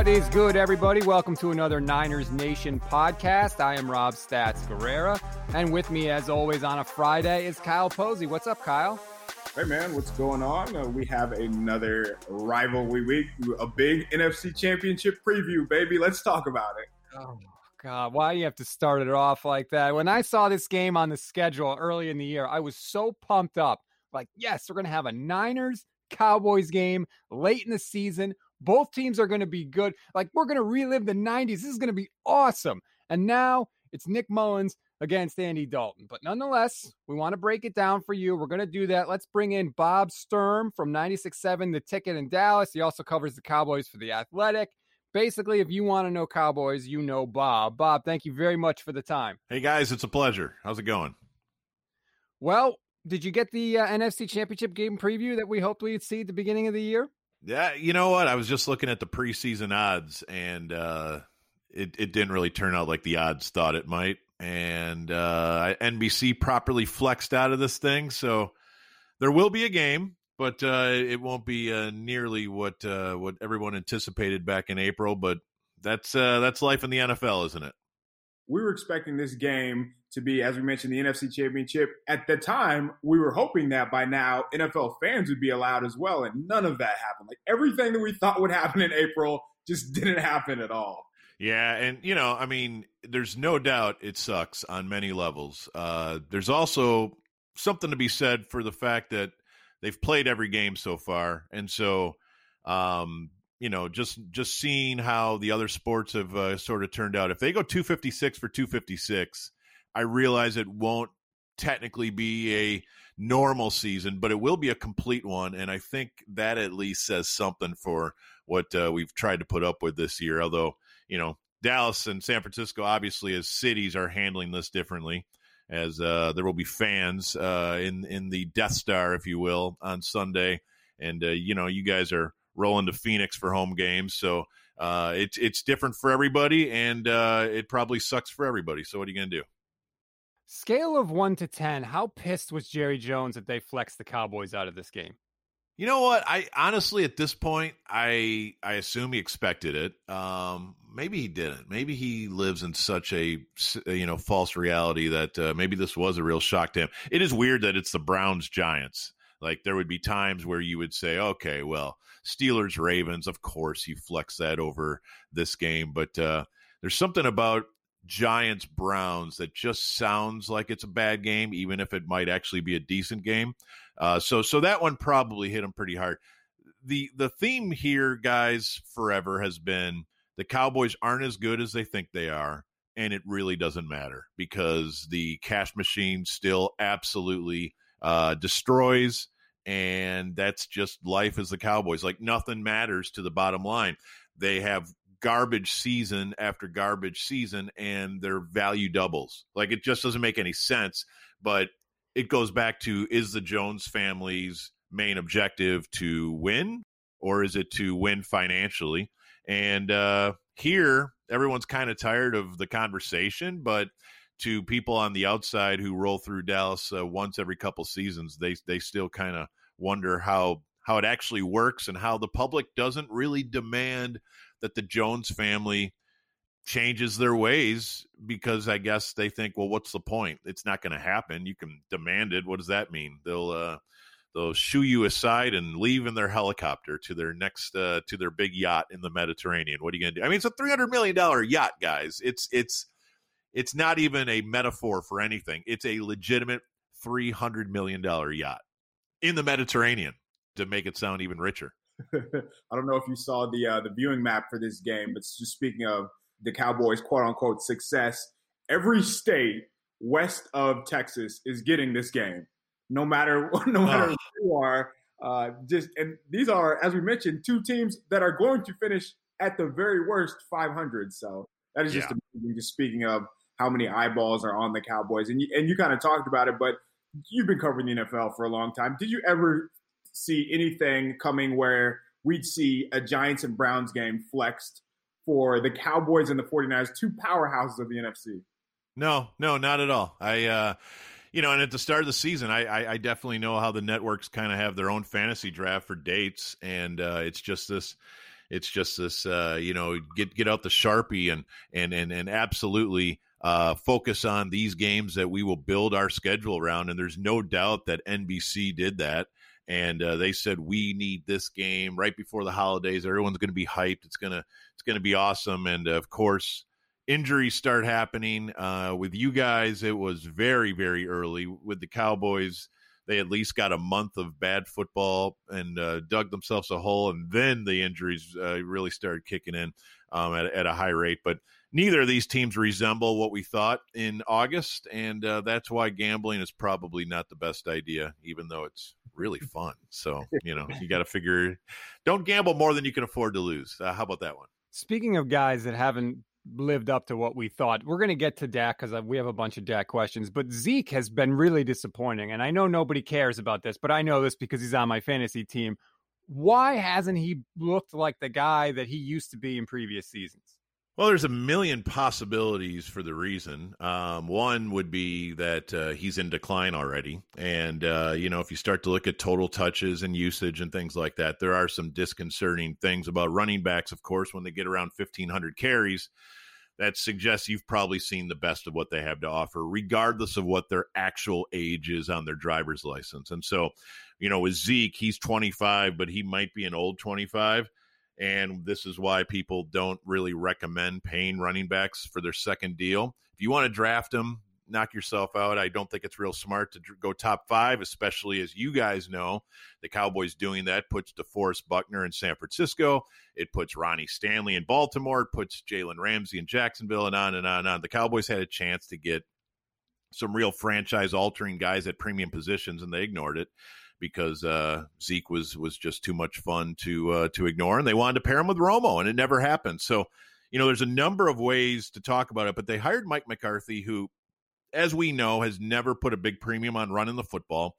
What is good, everybody? Welcome to another Niners Nation podcast. I am Rob Stats Guerrera, and with me, as always, on a Friday is Kyle Posey. What's up, Kyle? Hey man, what's going on? Uh, we have another rivalry week, a big NFC Championship preview, baby. Let's talk about it. Oh God, why do you have to start it off like that? When I saw this game on the schedule early in the year, I was so pumped up. Like, yes, we're going to have a Niners Cowboys game late in the season. Both teams are going to be good. Like, we're going to relive the 90s. This is going to be awesome. And now it's Nick Mullens against Andy Dalton. But nonetheless, we want to break it down for you. We're going to do that. Let's bring in Bob Sturm from 96.7 The Ticket in Dallas. He also covers the Cowboys for The Athletic. Basically, if you want to know Cowboys, you know Bob. Bob, thank you very much for the time. Hey, guys, it's a pleasure. How's it going? Well, did you get the uh, NFC Championship game preview that we hoped we'd see at the beginning of the year? Yeah, you know what? I was just looking at the preseason odds, and uh, it it didn't really turn out like the odds thought it might. And uh, NBC properly flexed out of this thing, so there will be a game, but uh, it won't be uh, nearly what uh, what everyone anticipated back in April. But that's uh, that's life in the NFL, isn't it? We were expecting this game to be, as we mentioned, the NFC Championship. At the time, we were hoping that by now NFL fans would be allowed as well, and none of that happened. Like everything that we thought would happen in April just didn't happen at all. Yeah, and you know, I mean, there's no doubt it sucks on many levels. Uh, there's also something to be said for the fact that they've played every game so far, and so um, you know, just just seeing how the other sports have uh, sort of turned out. If they go 256 for 256 I realize it won't technically be a normal season, but it will be a complete one. And I think that at least says something for what uh, we've tried to put up with this year. Although, you know, Dallas and San Francisco, obviously, as cities, are handling this differently. As uh, there will be fans uh, in in the Death Star, if you will, on Sunday, and uh, you know you guys are rolling to Phoenix for home games, so uh, it's it's different for everybody, and uh, it probably sucks for everybody. So what are you gonna do? Scale of one to 10, how pissed was Jerry Jones that they flexed the Cowboys out of this game? You know what? I honestly, at this point, I I assume he expected it. Um, maybe he didn't. Maybe he lives in such a you know false reality that uh, maybe this was a real shock to him. It is weird that it's the Browns Giants. Like there would be times where you would say, okay, well, Steelers Ravens, of course, he flexed that over this game, but uh, there's something about Giants Browns that just sounds like it's a bad game, even if it might actually be a decent game. Uh, so so that one probably hit him pretty hard. The the theme here, guys, forever has been the Cowboys aren't as good as they think they are, and it really doesn't matter because the cash machine still absolutely uh, destroys and that's just life as the Cowboys. Like nothing matters to the bottom line. They have garbage season after garbage season and their value doubles. Like it just doesn't make any sense. But it goes back to is the Jones family's main objective to win or is it to win financially? And uh, here, everyone's kind of tired of the conversation, but to people on the outside who roll through Dallas uh, once every couple seasons, they they still kind of wonder how how it actually works and how the public doesn't really demand that the Jones family changes their ways because I guess they think, well, what's the point? It's not going to happen. You can demand it. What does that mean? They'll uh, they'll shoo you aside and leave in their helicopter to their next uh, to their big yacht in the Mediterranean. What are you going to do? I mean, it's a three hundred million dollar yacht, guys. It's it's it's not even a metaphor for anything. It's a legitimate three hundred million dollar yacht in the Mediterranean to make it sound even richer. I don't know if you saw the uh, the viewing map for this game, but just speaking of the Cowboys' quote unquote success, every state west of Texas is getting this game, no matter no matter who you are. Uh, just and these are, as we mentioned, two teams that are going to finish at the very worst 500. So that is just yeah. amazing. Just speaking of how many eyeballs are on the Cowboys, and you, and you kind of talked about it, but you've been covering the NFL for a long time. Did you ever see anything coming where we'd see a Giants and Browns game flexed for the Cowboys and the 49ers, two powerhouses of the NFC. No, no, not at all. I, uh, you know, and at the start of the season, I, I, I definitely know how the networks kind of have their own fantasy draft for dates, and uh, it's just this It's just this, uh, you know, get get out the sharpie and and and and absolutely uh, focus on these games that we will build our schedule around. And there's no doubt that NBC did that. And uh, they said we need this game right before the holidays. Everyone's going to be hyped. It's gonna it's gonna be awesome. And of course, injuries start happening. Uh, with you guys, it was very very early. With the Cowboys, they at least got a month of bad football and uh, dug themselves a hole, and then the injuries uh, really started kicking in um, at, at, a high rate. But neither of these teams resemble what we thought in August, and uh, that's why gambling is probably not the best idea, even though it's really fun. So you know you got to figure, don't gamble more than you can afford to lose. Uh, how about that one? Speaking of guys that haven't lived up to what we thought. We're going to get to Dak because uh, we have a bunch of Dak questions, but Zeke has been really disappointing. And I know nobody cares about this, but I know this because he's on my fantasy team. Why hasn't he looked like the guy that he used to be in previous seasons? Well, there's a million possibilities for the reason. Um, one would be that uh, he's in decline already. And, uh, you know, if you start to look at total touches and usage and things like that, there are some disconcerting things about running backs, of course, when they get around 1,500 carries. That suggests you've probably seen the best of what they have to offer, regardless of what their actual age is on their driver's license. And so, you know, with Zeke, he's 25, but he might be an old 25 and this is why people don't really recommend paying running backs for their second deal. If you want to draft them, knock yourself out. I don't think it's real smart to go top five, especially as you guys know, the Cowboys doing that puts DeForest Buckner in San Francisco. It puts Ronnie Stanley in Baltimore. It puts Jalen Ramsey in Jacksonville, and on and on and on. The Cowboys had a chance to get some real franchise altering guys at premium positions, and they ignored it because uh, Zeke was was just too much fun to uh, to ignore, and they wanted to pair him with Romo, and it never happened. So, you know, there's a number of ways to talk about it, but they hired Mike McCarthy, who, as we know, has never put a big premium on running the football,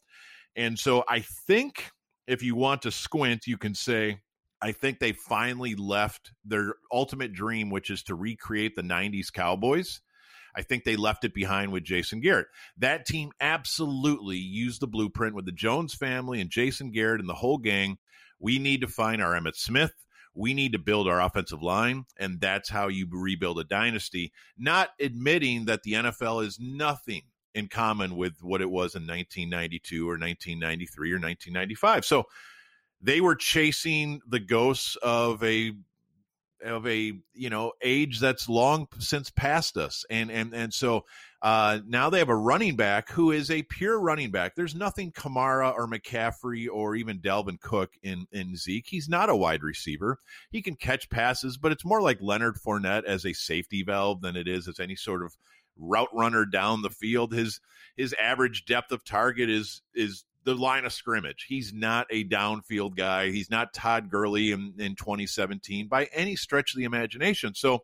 and so I think if you want to squint, you can say. I think they finally left their ultimate dream, which is to recreate the 90s Cowboys I think they left it behind with Jason Garrett. That team absolutely used the blueprint with the Jones family and Jason Garrett and the whole gang. We need to find our Emmitt Smith. We need to build our offensive line, and that's how you rebuild a dynasty, not admitting that the NFL is nothing in common with what it was in 1992 or 1993 or 1995. So they were chasing the ghosts of a of a you know age that's long since past us and and and so uh, now they have a running back who is a pure running back. There's nothing Kamara or McCaffrey or even Dalvin Cook in in Zeke. He's not a wide receiver. He can catch passes, but it's more like Leonard Fournette as a safety valve than it is as any sort of route runner down the field. His his average depth of target is is the line of scrimmage. He's not a downfield guy. He's not Todd Gurley in, in 2017 by any stretch of the imagination. So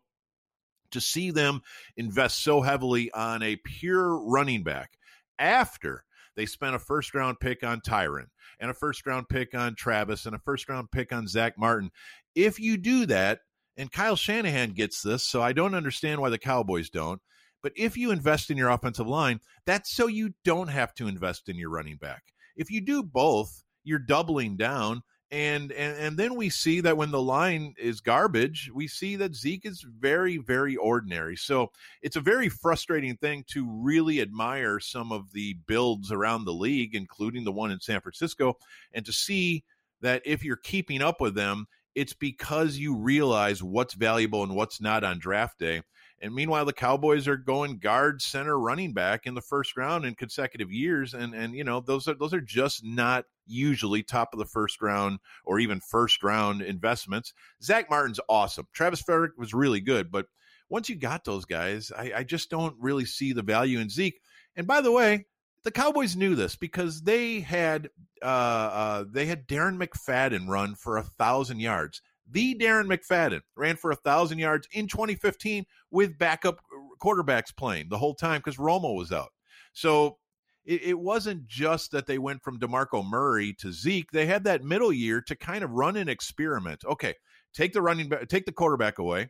to see them invest so heavily on a pure running back after they spent a first round pick on Tyron and a first round pick on Travis and a first round pick on Zach Martin. If you do that, and Kyle Shanahan gets this, so I don't understand why the Cowboys don't. But if you invest in your offensive line, that's so you don't have to invest in your running back. If you do both, you're doubling down. And, and and then we see that when the line is garbage, we see that Zeke is very, very ordinary. So it's a very frustrating thing to really admire some of the builds around the league, including the one in San Francisco, and to see that if you're keeping up with them, it's because you realize what's valuable and what's not on draft day. And meanwhile, the Cowboys are going guard, center, running back in the first round in consecutive years, and and you know those are those are just not usually top of the first round or even first round investments. Zach Martin's awesome. Travis Frederick was really good, but once you got those guys, I, I just don't really see the value in Zeke. And by the way, the Cowboys knew this because they had uh, uh, they had Darren McFadden run for a thousand yards the Darren McFadden ran for a thousand yards in 2015 with backup quarterbacks playing the whole time because Romo was out. So it, it, wasn't just that they went from DeMarco Murray to Zeke. They had that middle year to kind of run an experiment. Okay, take the running back, take the quarterback away,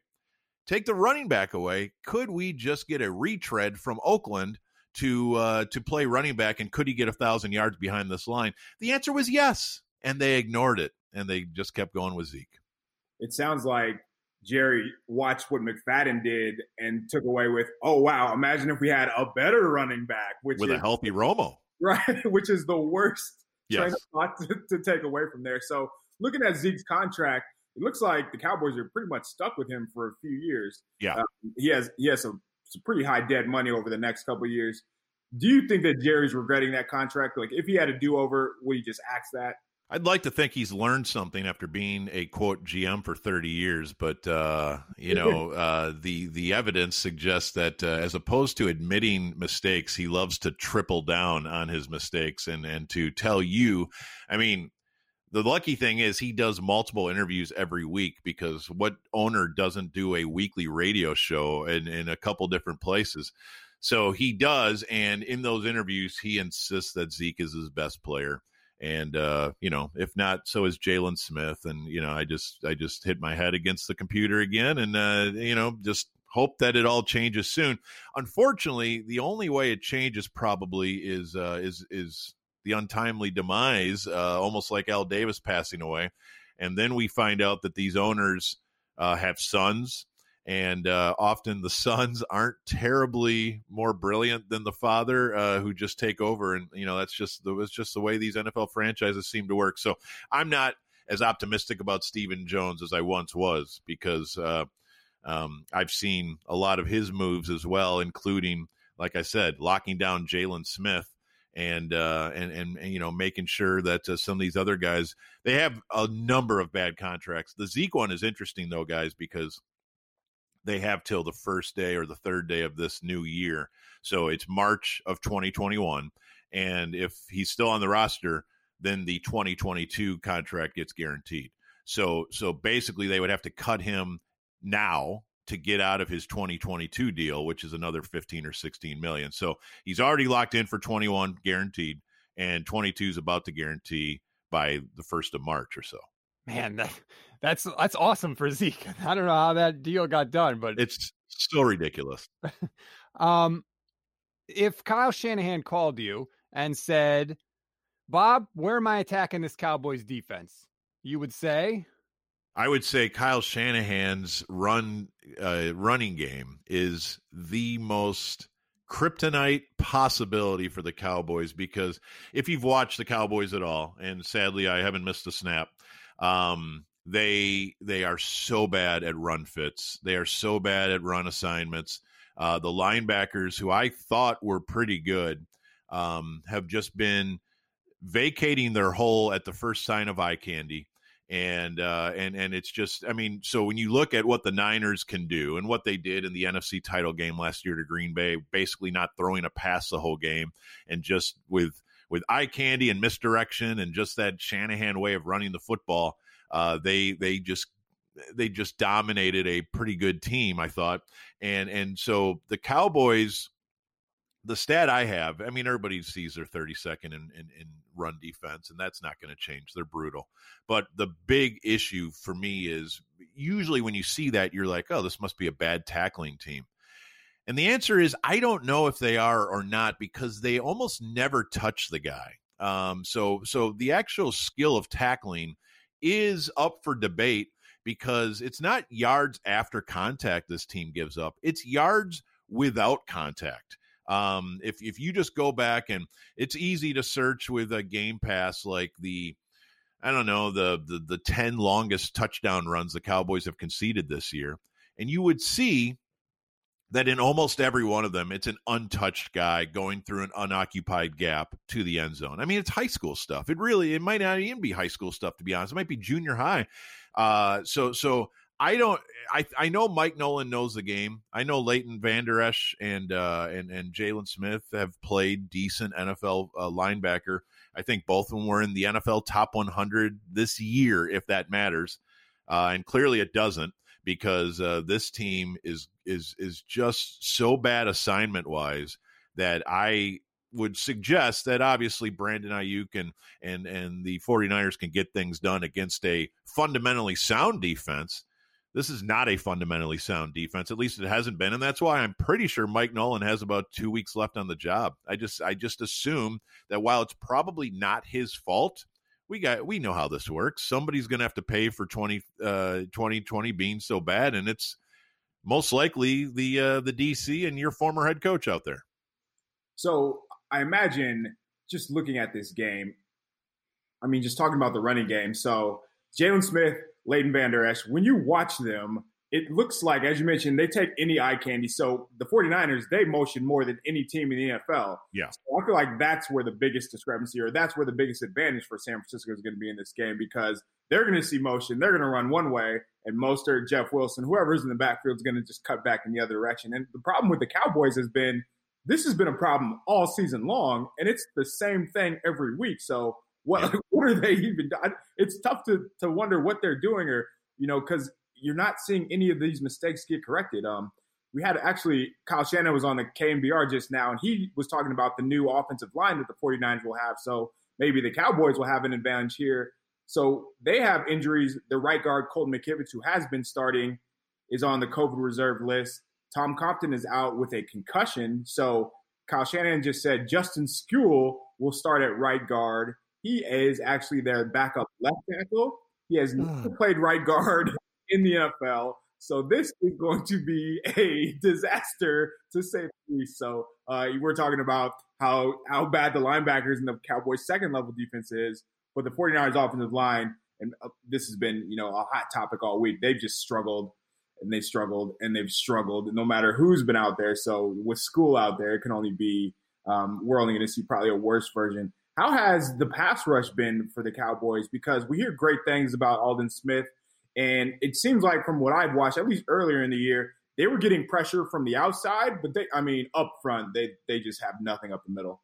take the running back away. Could we just get a retread from Oakland? To uh, to play running back, and could he get a thousand yards behind this line? The answer was yes, and they ignored it, and they just kept going with Zeke. It sounds like Jerry watched what McFadden did and took away with, oh wow, imagine if we had a better running back, which with is, a healthy Romo, right? Which is the worst yes. train of thought to, to take away from there. So looking at Zeke's contract, it looks like the Cowboys are pretty much stuck with him for a few years. Yeah, um, he has he has some, some pretty high dead money over the next couple years. Do you think that Jerry's regretting that contract? Like, if he had a do over, would he just ask that? I'd like to think he's learned something after being a quote GM for 30 years, but uh, you know uh, the the evidence suggests that uh, as opposed to admitting mistakes, he loves to triple down on his mistakes and and to tell you. I mean, the lucky thing is he does multiple interviews every week because what owner doesn't do a weekly radio show in in a couple different places? So he does, and in those interviews, he insists that Zeke is his best player and uh, you know, if not, so is Jaylon Smith. And you know, I just I just hit my head against the computer again, and uh, you know, just hope that it all changes soon. Unfortunately, the only way it changes probably is uh, is is the untimely demise, uh, almost like Al Davis passing away, and then we find out that these owners uh, have sons and uh, often the sons aren't terribly more brilliant than the father uh, who just take over and you know that's just the it's just the way these NFL franchises seem to work so I'm not as optimistic about Stephen Jones as I once was because uh, um, I've seen a lot of his moves as well including like I said locking down Jaylon Smith and, uh, and and and you know making sure that uh, some of these other guys they have a number of bad contracts. The Zeke one is interesting though, guys, because they have till the first day or the third day of this new year. So it's March of 2021. And if he's still on the roster, then the 2022 contract gets guaranteed. So so basically they would have to cut him now to get out of his 2022 deal, which is another 15 or 16 million. So he's already locked in for 21 guaranteed and 22 is about to guarantee by the 1st of March or so. Man, that, that's that's awesome for Zeke. I don't know how that deal got done, but it's so ridiculous. um, if Kyle Shanahan called you and said, "Bob, where am I attacking this Cowboys defense?" You would say, I would say Kyle Shanahan's run uh, running game is the most kryptonite possibility for the Cowboys because if you've watched the Cowboys at all, and sadly I haven't missed a snap, um, they they are so bad at run fits. They are so bad at run assignments. Uh, the linebackers, who I thought were pretty good, um, have just been vacating their hole at the first sign of eye candy. And uh, and and it's just, I mean, so when you look at what the Niners can do and what they did in the NFC title game last year to Green Bay, basically not throwing a pass the whole game, and just with with eye candy and misdirection and just that Shanahan way of running the football, uh, they they just they just dominated a pretty good team, I thought. And and so the Cowboys, the stat I have, I mean, everybody sees they're 32nd in, in, in run defense, and that's not going to change. They're brutal. But the big issue for me is usually when you see that, you're like, oh, this must be a bad tackling team. And the answer is I don't know if they are or not because they almost never touch the guy. Um, so so the actual skill of tackling is up for debate because it's not yards after contact this team gives up. It's yards without contact. Um, if if you just go back and it's easy to search with a game pass like the I don't know the the the 10 longest touchdown runs the Cowboys have conceded this year and you would see that in almost every one of them, it's an untouched guy going through an unoccupied gap to the end zone. I mean, it's high school stuff. It really, it might not even be high school stuff to be honest. It might be junior high. Uh, so, so I don't. I I know Mike Nolan knows the game. I know Leighton Vander Esch and uh, and and Jaylon Smith have played decent NFL uh, linebacker. I think both of them were in the NFL top 100 this year, if that matters. Uh, and clearly, it doesn't because uh, this team is is is just so bad assignment wise that I would suggest that obviously Brandon Aiyuk and and and the 49ers can get things done against a fundamentally sound defense. This is not a fundamentally sound defense. At least it hasn't been, and that's why I'm pretty sure Mike Nolan has about two weeks left on the job. I just I just assume that while it's probably not his fault, we got we know how this works. Somebody's going to have to pay for 20 uh 2020 being so bad and it's most likely the uh the DC and your former head coach out there. So, I imagine just looking at this game, I mean just talking about the running game. So, Jaylon Smith, Leighton Vander Esch, when you watch them, it looks like, as you mentioned, they take any eye candy. So the 49ers, they motion more than any team in the NFL. Yeah. So I feel like that's where the biggest discrepancy or that's where the biggest advantage for San Francisco is going to be in this game because they're going to see motion. They're going to run one way, and Mostert, Jeff Wilson, whoever's in the backfield is going to just cut back in the other direction. And the problem with the Cowboys has been this has been a problem all season long, and it's the same thing every week. So what, what are they even doing? It's tough to, to wonder what they're doing or, you know, because you're not seeing any of these mistakes get corrected. Um, we had actually Kyle Shanahan was on the KNBR just now, and he was talking about the new offensive line that the 49ers will have. So maybe the Cowboys will have an advantage here. So they have injuries. The right guard, Colton McKivitz, who has been starting, is on the COVID reserve list. Tom Compton is out with a concussion. So Kyle Shanahan just said Justin Skule will start at right guard. He is actually their backup left tackle. He has never played right guard in the NFL. So this is going to be a disaster to say the least. So uh, we're talking about how how bad the linebackers and the Cowboys' second level defense is, but the 49ers offensive line, and uh, this has been you know a hot topic all week. They've just struggled and they struggled and they've struggled no matter who's been out there. So with Skule out there, it can only be um, we're only going to see probably a worse version. How has the pass rush been for the Cowboys? Because we hear great things about Aldon Smith and it seems like from what I've watched, at least earlier in the year, they were getting pressure from the outside, but they, I mean, up front, they they just have nothing up the middle.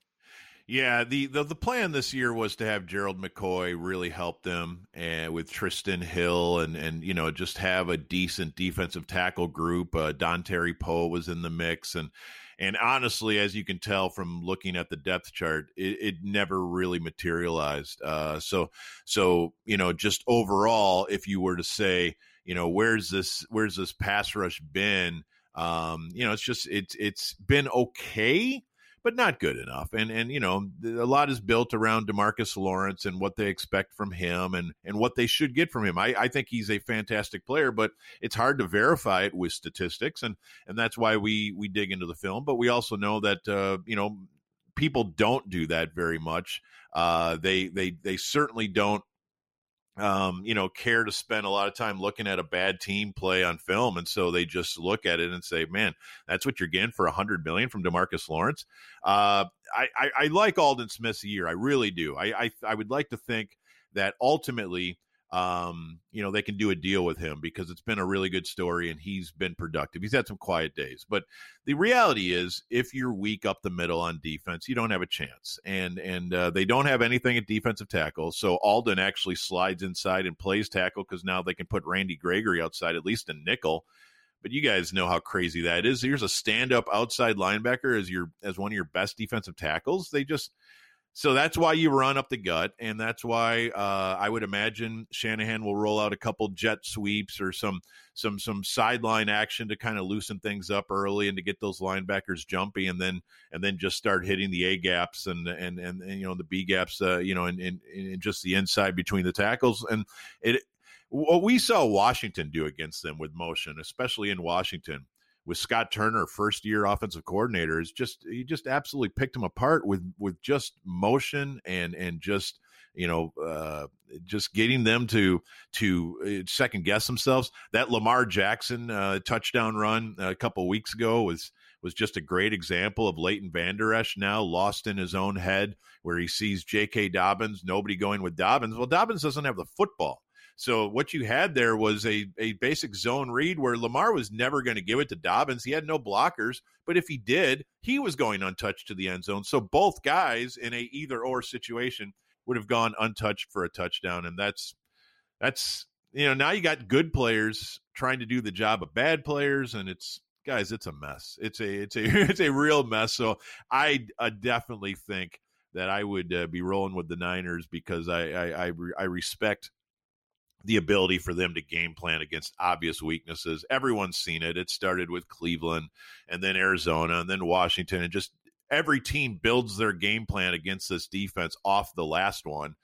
Yeah, the, the the plan this year was to have Gerald McCoy really help them and eh, with Trysten Hill and and you know just have a decent defensive tackle group. Uh, Terry Poe was in the mix and and honestly, as you can tell from looking at the depth chart, it, it never really materialized. Uh, so, so you know, just overall, if you were to say, you know, where's this, where's this pass rush been? Um, you know, it's just it's it's been okay but not good enough. And and you know, a lot is built around Demarcus Lawrence and what they expect from him and and what they should get from him. I, I think he's a fantastic player, but it's hard to verify it with statistics, and and that's why we we dig into the film. But we also know that uh, you know people don't do that very much. Uh, they they they certainly don't um, you know, care to spend a lot of time looking at a bad team play on film, and so they just look at it and say, "Man, that's what you're getting for a hundred million from Demarcus Lawrence." Uh, I, I, I like Aldon Smith's year, I really do. I, I I would like to think that ultimately um, you know, they can do a deal with him because it's been a really good story and he's been productive. He's had some quiet days, but the reality is, if you're weak up the middle on defense, you don't have a chance. And and uh, they don't have anything at defensive tackle, so Aldon actually slides inside and plays tackle because now they can put Randy Gregory outside at least a nickel. But you guys know how crazy that is. Here's a stand-up outside linebacker as your as one of your best defensive tackles. They just so that's why you run up the gut, and that's why uh, I would imagine Shanahan will roll out a couple jet sweeps or some some some sideline action to kind of loosen things up early and to get those linebackers jumpy, and then and then just start hitting the A gaps and and and, and you know the B gaps, uh, you know, and, and, and just the inside between the tackles, and it what we saw Washington do against them with motion, especially in Washington with Scott Turner, first year offensive coordinator, is just he just absolutely picked him apart with with just motion and and just you know uh, just getting them to to uh, second guess themselves. That Lamar Jackson uh, touchdown run a couple weeks ago was was just a great example of Leighton Vander Esch now lost in his own head, where he sees J.K. Dobbins, nobody going with Dobbins. Well, Dobbins doesn't have the football. So what you had there was a, a basic zone read where Lamar was never going to give it to Dobbins. He had no blockers, but if he did, he was going untouched to the end zone. So both guys in a either or situation would have gone untouched for a touchdown. And that's that's you know, now you got good players trying to do the job of bad players, and it's guys, it's a mess. It's a it's a it's a real mess. So I uh, definitely think that I would uh, be rolling with the Niners because I I, I, I respect the ability for them to game plan against obvious weaknesses. Everyone's seen it. It started with Cleveland and then Arizona and then Washington and just every team builds their game plan against this defense off the last one.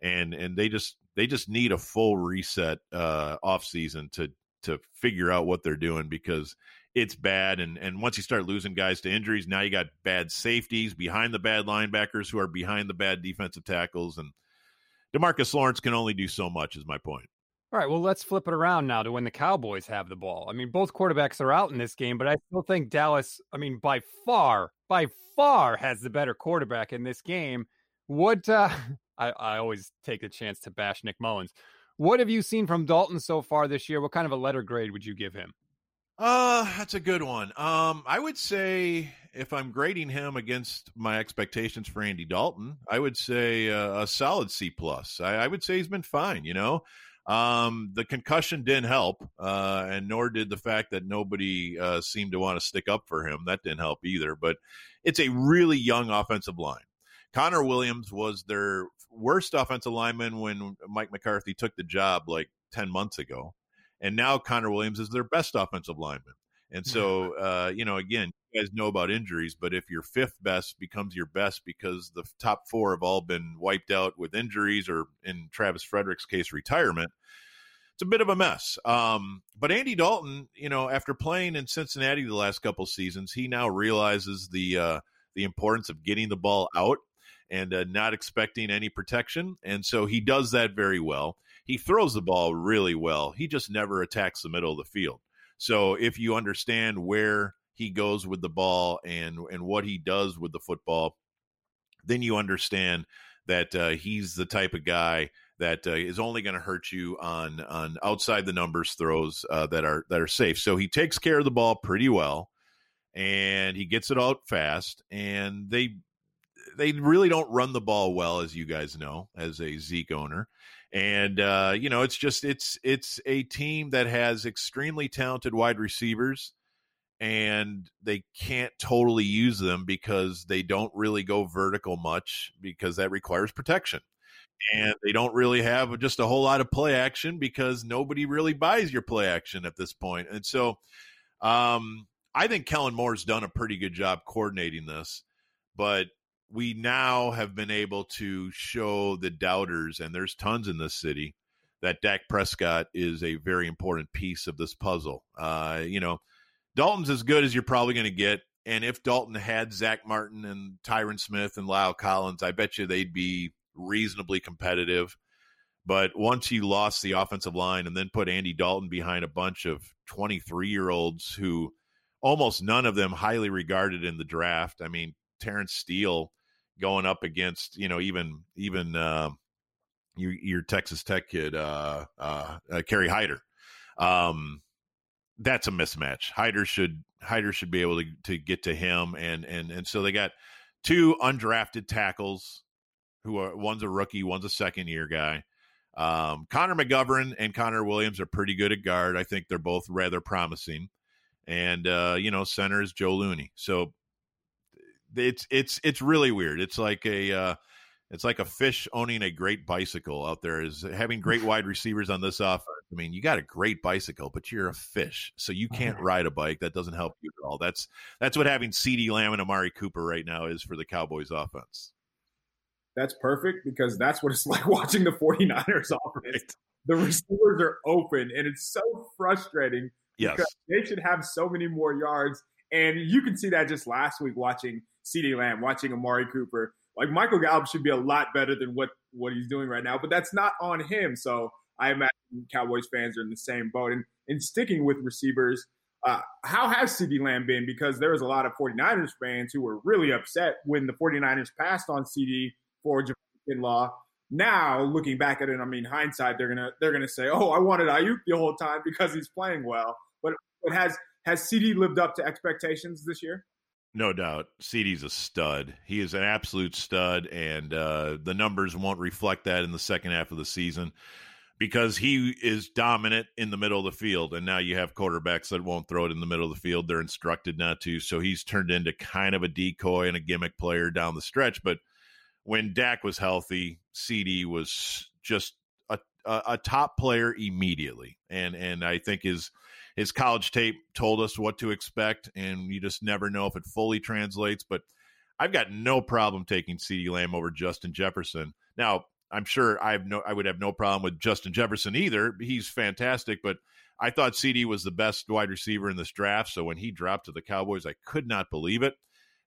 and and they just they just need a full reset uh, off season to to figure out what they're doing because it's bad. And and once you start losing guys to injuries, now you got bad safeties behind the bad linebackers who are behind the bad defensive tackles, and Demarcus Lawrence can only do so much. Is my point. All right, well, let's flip it around now to when the Cowboys have the ball. I mean, both quarterbacks are out in this game, but I still think Dallas, I mean, by far, by far has the better quarterback in this game. What, uh, I, I always take the chance to bash Nick Mullens. What have you seen from Dalton so far this year? What kind of a letter grade would you give him? Uh, that's a good one. Um, I would say if I'm grading him against my expectations for Andy Dalton, I would say uh, a solid C plus. I, I, would say he's been fine. You know, um, the concussion didn't help, uh, and nor did the fact that nobody uh, seemed to want to stick up for him. That didn't help either. But it's a really young offensive line. Connor Williams was their worst offensive lineman when Mike McCarthy took the job like 10 months ago. And now Connor Williams is their best offensive lineman. And so, uh, you know, again, you guys know about injuries, but if your fifth best becomes your best because the top four have all been wiped out with injuries or, in Travis Frederick's case, retirement, it's a bit of a mess. Um, but Andy Dalton, you know, after playing in Cincinnati the last couple seasons, he now realizes the uh, the importance of getting the ball out and uh, not expecting any protection, and so he does that very well. He throws the ball really well. He just never attacks the middle of the field. So if you understand where he goes with the ball and and what he does with the football, then you understand that uh, he's the type of guy that uh, is only going to hurt you on on outside the numbers throws uh, that are that are safe. So he takes care of the ball pretty well, and he gets it out fast. And they they really don't run the ball well, as you guys know, as a Zeke owner and uh, you know it's just it's it's a team that has extremely talented wide receivers and they can't totally use them because they don't really go vertical much because that requires protection. And they don't really have just a whole lot of play action because nobody really buys your play action at this point. And so um, i think kellen moore's done a pretty good job coordinating this but we now have been able to show the doubters, and there's tons in this city, that Dak Prescott is a very important piece of this puzzle. Uh, you know, Dalton's as good as you're probably going to get. And if Dalton had Zach Martin and Tyron Smith and La'el Collins, I bet you they'd be reasonably competitive. But once you lost the offensive line and then put Andy Dalton behind a bunch of 23 year olds who almost none of them highly regarded in the draft. I mean, Terence Steele going up against you know even even uh, your, your Texas Tech kid uh, uh, uh, Kerry Hyder. Um, that's a mismatch. Hyder should Hyder should be able to to get to him, and and and so they got two undrafted tackles who are one's a rookie, one's a second year guy. Um, Connor McGovern and Connor Williams are pretty good at guard. I think they're both rather promising. And uh, you know, center is Joe Looney. So it's it's it's really weird. It's like a uh, it's like a fish owning a great bicycle out there. Is having great wide receivers on this offense. I mean, you got a great bicycle, but you're a fish, so you can't ride a bike. That doesn't help you at all. That's that's what having CeeDee Lamb and Amari Cooper right now is for the Cowboys offense. That's perfect because that's what it's like watching the 49ers offense. Right. The receivers are open, and it's so frustrating. Yes, they should have so many more yards, and you can see that just last week watching CeeDee Lamb, watching Amari Cooper. Like Michael Gallup should be a lot better than what what he's doing right now, but that's not on him. So I imagine Cowboys fans are in the same boat. And, and sticking with receivers, uh, how has CeeDee Lamb been? Because there was a lot of 49ers fans who were really upset when the 49ers passed on CeeDee for Javon Kinlaw. Now, looking back at it, I mean, hindsight, they're gonna they're gonna say, "Oh, I wanted Aiyuk the whole time because he's playing well." But, but has has CeeDee lived up to expectations this year? No doubt. CeeDee's a stud. He is an absolute stud, and uh, the numbers won't reflect that in the second half of the season because he is dominant in the middle of the field. And now you have quarterbacks that won't throw it in the middle of the field. They're instructed not to. So he's turned into kind of a decoy and a gimmick player down the stretch. But when Dak was healthy, CeeDee was just a, a, a top player immediately. And, and I think his – his college tape told us what to expect, and you just never know if it fully translates. But I've got no problem taking CeeDee Lamb over Justin Jefferson. Now, I'm sure I have no I would have no problem with Justin Jefferson either. He's fantastic, but I thought CeeDee was the best wide receiver in this draft. So when he dropped to the Cowboys, I could not believe it.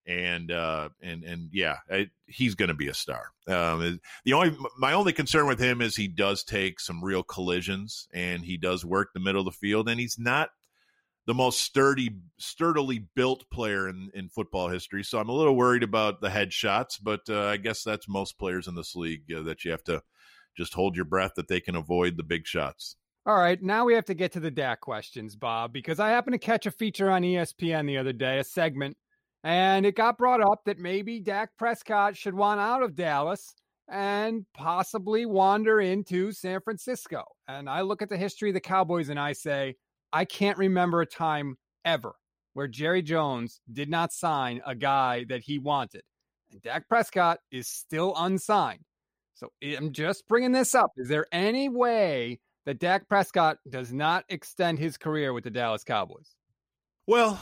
And uh, and and yeah, he's going to be a star. Um, the only my only concern with him is he does take some real collisions and he does work the middle of the field, and he's not the most sturdy, sturdily built player in, in football history. So I'm a little worried about the headshots, but uh, I guess that's most players in this league uh, that you have to just hold your breath that they can avoid the big shots. All right, now we have to get to the Dak questions, Bob, because I happened to catch a feature on ESPN the other day, a segment, and it got brought up that maybe Dak Prescott should want out of Dallas and possibly wander into San Francisco. And I look at the history of the Cowboys and I say, I can't remember a time ever where Jerry Jones did not sign a guy that he wanted. And Dak Prescott is still unsigned. So I'm just bringing this up. Is there any way that Dak Prescott does not extend his career with the Dallas Cowboys? Well,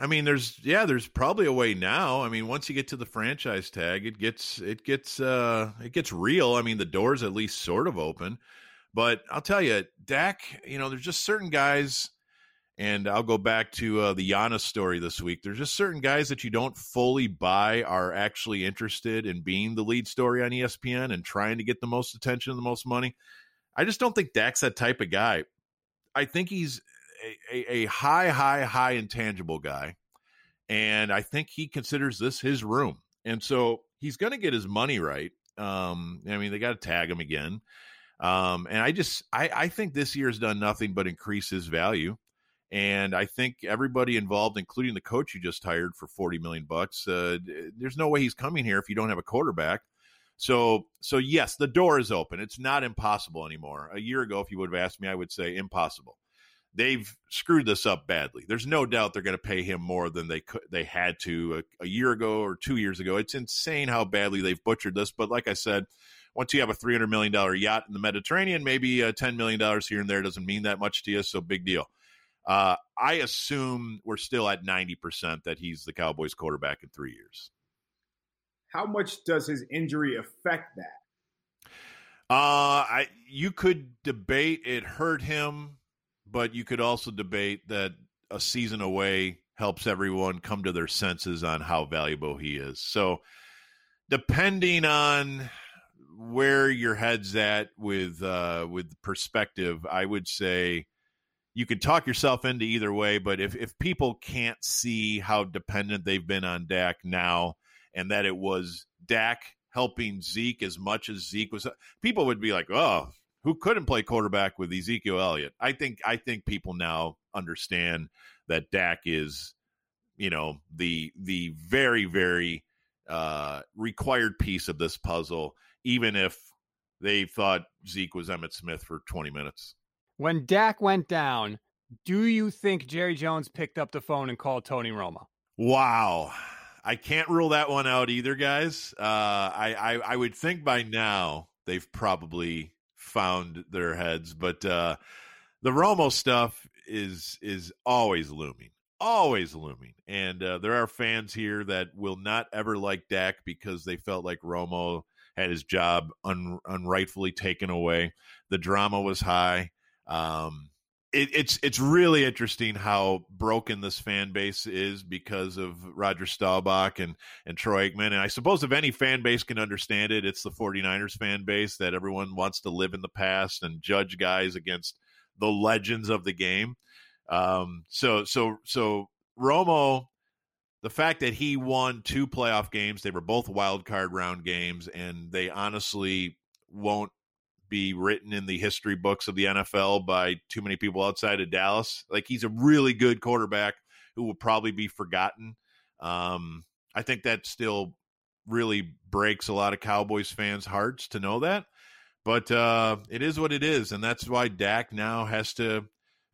I mean, there's yeah, there's probably a way now. I mean, once you get to the franchise tag, it gets it gets uh it gets real. I mean, the door's at least sort of open. But I'll tell you, Dak, you know, there's just certain guys, and I'll go back to uh, the Giannis story this week. There's just certain guys that you don't fully buy are actually interested in being the lead story on ESPN and trying to get the most attention and the most money. I just don't think Dak's that type of guy. I think he's a, a, high, high, high intangible guy. And I think he considers this his room. And so he's going to get his money right. Um, I mean, they got to tag him again. Um, and I just, I, I think this year has done nothing but increase his value. And I think everybody involved, including the coach you just hired for 40 million bucks, uh, there's no way he's coming here if you don't have a quarterback. So, so yes, the door is open. It's not impossible anymore. A year ago, if you would have asked me, I would say impossible. They've screwed this up badly. There's no doubt they're going to pay him more than they could, they had to a, a year ago or two years ago. It's insane how badly they've butchered this. But like I said, once you have a three hundred million dollar yacht in the Mediterranean, maybe uh, ten million dollars here and there doesn't mean that much to you. So big deal. Uh, I assume we're still at ninety percent that he's the Cowboys quarterback in three years how much does his injury affect that? Uh, I you could debate it hurt him, but you could also debate that a season away helps everyone come to their senses on how valuable he is. So, depending on where your head's at with uh, with perspective, I would say you can talk yourself into either way. But if if people can't see how dependent they've been on Dak now, and that it was Dak helping Zeke as much as Zeke was. People would be like, "Oh, who couldn't play quarterback with Ezekiel Elliott?" I think I think people now understand that Dak is, you know, the the very very uh, required piece of this puzzle, even if they thought Zeke was Emmitt Smith for 20 minutes. When Dak went down, do you think Jerry Jones picked up the phone and called Tony Romo? Wow. I can't rule that one out either, guys. Uh, I, I, I would think by now they've probably found their heads, but uh, the Romo stuff is is always looming, always looming, and uh, there are fans here that will not ever like Dak because they felt like Romo had his job un, unrightfully taken away. The drama was high. Um, it, it's it's really interesting how broken this fan base is because of Roger Staubach and and Troy Aikman. And I suppose if any fan base can understand it, it's the 49ers fan base that everyone wants to live in the past and judge guys against the legends of the game. Um, so so so Romo, the fact that he won two playoff games, they were both wild card round games, and they honestly won't be written in the history books of the NFL by too many people outside of Dallas. Like he's a really good quarterback who will probably be forgotten. Um, I think that still really breaks a lot of Cowboys fans' hearts to know that. But uh, it is what it is, and that's why Dak now has to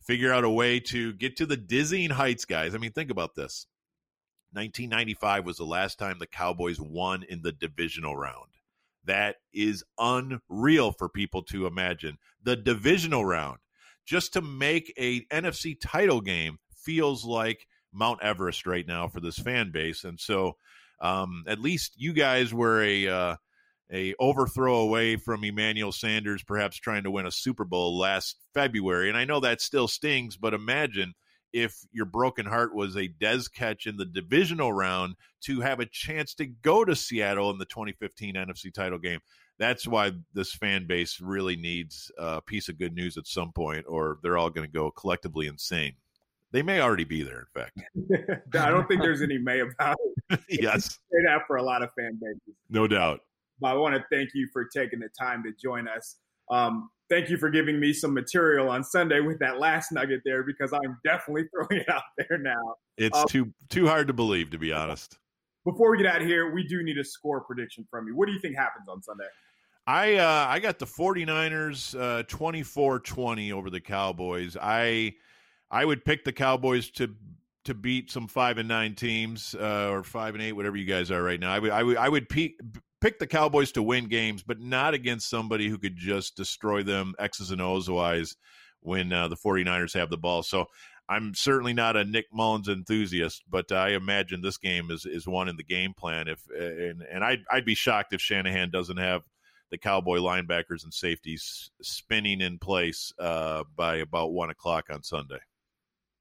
figure out a way to get to the dizzying heights, guys. I mean, think about this. 1995 was the last time the Cowboys won in the divisional round. That is unreal for people to imagine. The divisional round, just to make a NFC title game, feels like Mount Everest right now for this fan base. And so, um, at least you guys were a uh, a overthrow away from Emmanuel Sanders, perhaps trying to win a Super Bowl last February. And I know that still stings, but imagine if your broken heart was a Dez catch in the divisional round to have a chance to go to Seattle in the 2015 NFC title game. That's why this fan base really needs a piece of good news at some point, or they're all going to go collectively insane. They may already be there, in fact. I don't think there's any may about it. yes. Say that for a lot of fan bases. No doubt. But I want to thank you for taking the time to join us. Um, thank you for giving me some material on Sunday with that last nugget there because I'm definitely throwing it out there now. It's um, too too hard to believe, to be honest. Before we get out of here, we do need a score prediction from you. What do you think happens on Sunday? I uh, I got the 49ers uh, 24-20 over the Cowboys. I I would pick the Cowboys to to beat some five and nine teams uh, or five and eight, whatever you guys are right now. I would I would I would pe- pick the Cowboys to win games, but not against somebody who could just destroy them X's and O's wise when uh, the 49ers have the ball. So I'm certainly not a Nick Mullens enthusiast, but I imagine this game is is one in the game plan. If and and I'd I'd be shocked if Shanahan doesn't have the Cowboy linebackers and safeties spinning in place uh, by about one o'clock on Sunday.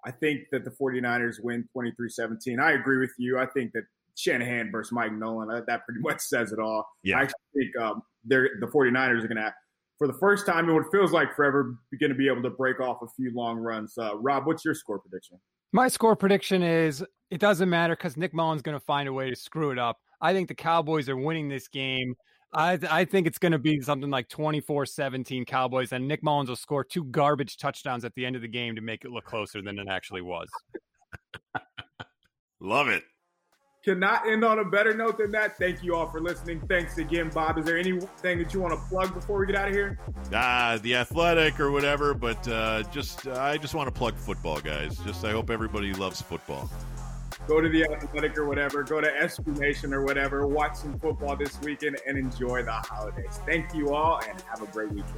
I think that the 49ers win 23 17. I agree with you. I think that Shanahan versus Mike Nolan, uh, that pretty much says it all. Yeah. I actually think um, they're, the 49ers are going to, for the first time in what feels like forever, be going to be able to break off a few long runs. Uh, Rob, what's your score prediction? My score prediction is it doesn't matter because Nick Mullens going to find a way to screw it up. I think the Cowboys are winning this game. I, I think it's going to be something like 24 17 Cowboys, and Nick Mullens will score two garbage touchdowns at the end of the game to make it look closer than it actually was. Love it. Cannot end on a better note than that. Thank you all for listening. Thanks again, Bob. Is there anything that you want to plug before we get out of here? Ah, the athletic or whatever, but uh, just uh, I just want to plug football, guys. Just I hope everybody loves football go to the athletic or whatever, go to SB Nation or whatever, watch some football this weekend and enjoy the holidays. Thank you all and have a great weekend.